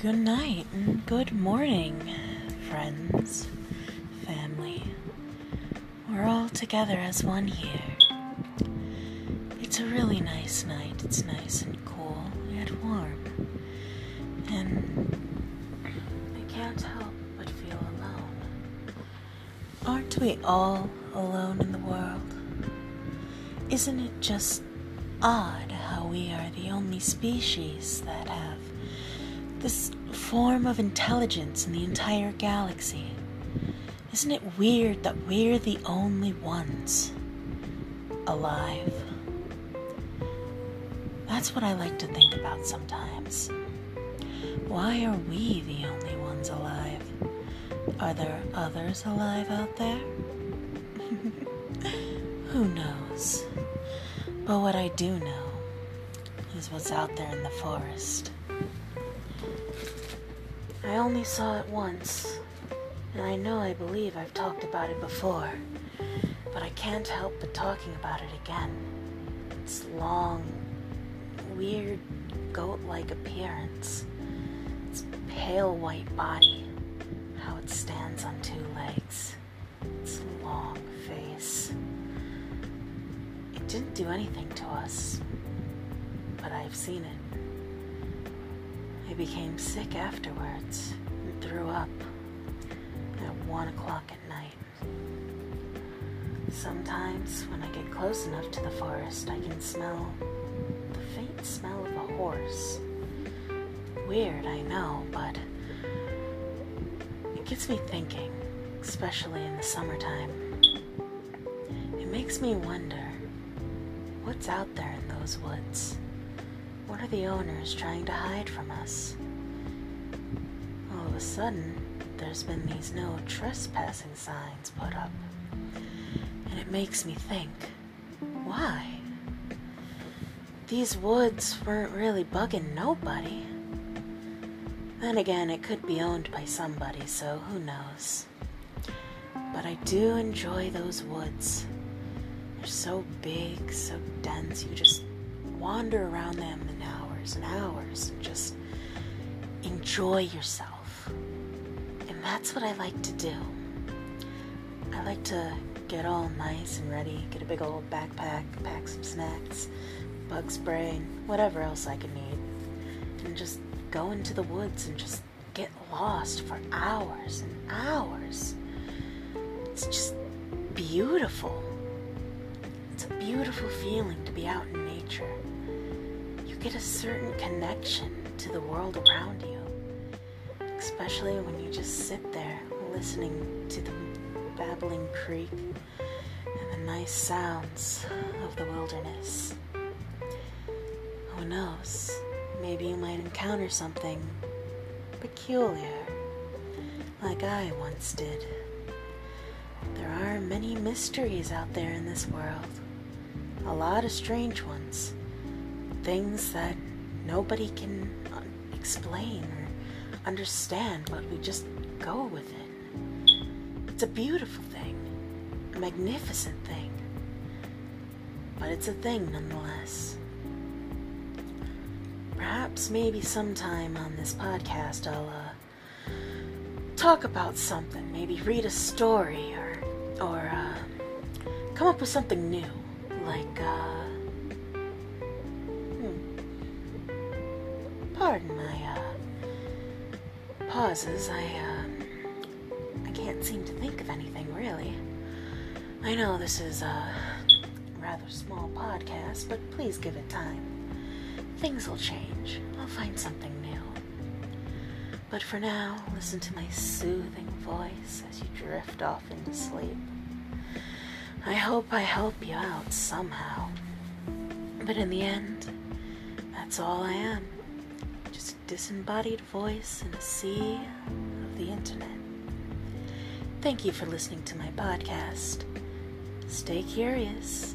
Good night and good morning, friends, family. We're all together as one here. It's a really nice night. It's nice and cool, yet warm. And I can't help but feel alone. Aren't we all alone in the world? Isn't it just odd how we are the only species that have this form of intelligence in the entire galaxy. Isn't it weird that we're the only ones alive? That's what I like to think about sometimes. Why are we the only ones alive? Are there others alive out there? Who knows? But what I do know is what's out there in the forest. I only saw it once, and I know I believe I've talked about it before, but I can't help but talking about it again. Its long, weird, goat like appearance, its pale white body, how it stands on two legs, its long face. It didn't do anything to us, but I've seen it. I became sick afterwards and threw up at one o'clock at night. Sometimes, when I get close enough to the forest, I can smell the faint smell of a horse. Weird, I know, but it gets me thinking, especially in the summertime. It makes me wonder what's out there in those woods. What are the owners trying to hide from us? All of a sudden, there's been these no trespassing signs put up. And it makes me think why? These woods weren't really bugging nobody. Then again, it could be owned by somebody, so who knows? But I do enjoy those woods. They're so big, so dense, you just wander around them in hours and hours and just enjoy yourself. And that's what I like to do. I like to get all nice and ready, get a big old backpack, pack some snacks, bug spray, whatever else I can need, and just go into the woods and just get lost for hours and hours. It's just beautiful. It's a beautiful feeling to be out in get a certain connection to the world around you, especially when you just sit there listening to the babbling creek and the nice sounds of the wilderness. Who knows? Maybe you might encounter something peculiar, like I once did. There are many mysteries out there in this world, a lot of strange ones things that nobody can explain or understand, but we just go with it. It's a beautiful thing, a magnificent thing, but it's a thing nonetheless. Perhaps maybe sometime on this podcast I'll uh, talk about something, maybe read a story or or uh, come up with something new, like. Uh, Pardon my uh, pauses. I uh, I can't seem to think of anything really. I know this is a rather small podcast, but please give it time. Things will change. I'll find something new. But for now, listen to my soothing voice as you drift off into sleep. I hope I help you out somehow. But in the end, that's all I am disembodied voice in a sea of the internet. Thank you for listening to my podcast. Stay curious.